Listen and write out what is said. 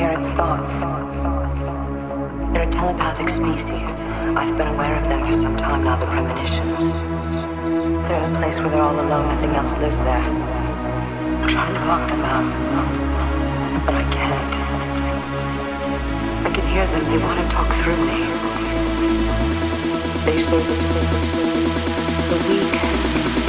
hear its thoughts. They're a telepathic species. I've been aware of them for some time now, the premonitions. They're in a place where they're all alone, nothing else lives there. I'm trying to block them out, but I can't. I can hear them, they want to talk through me. They say the weak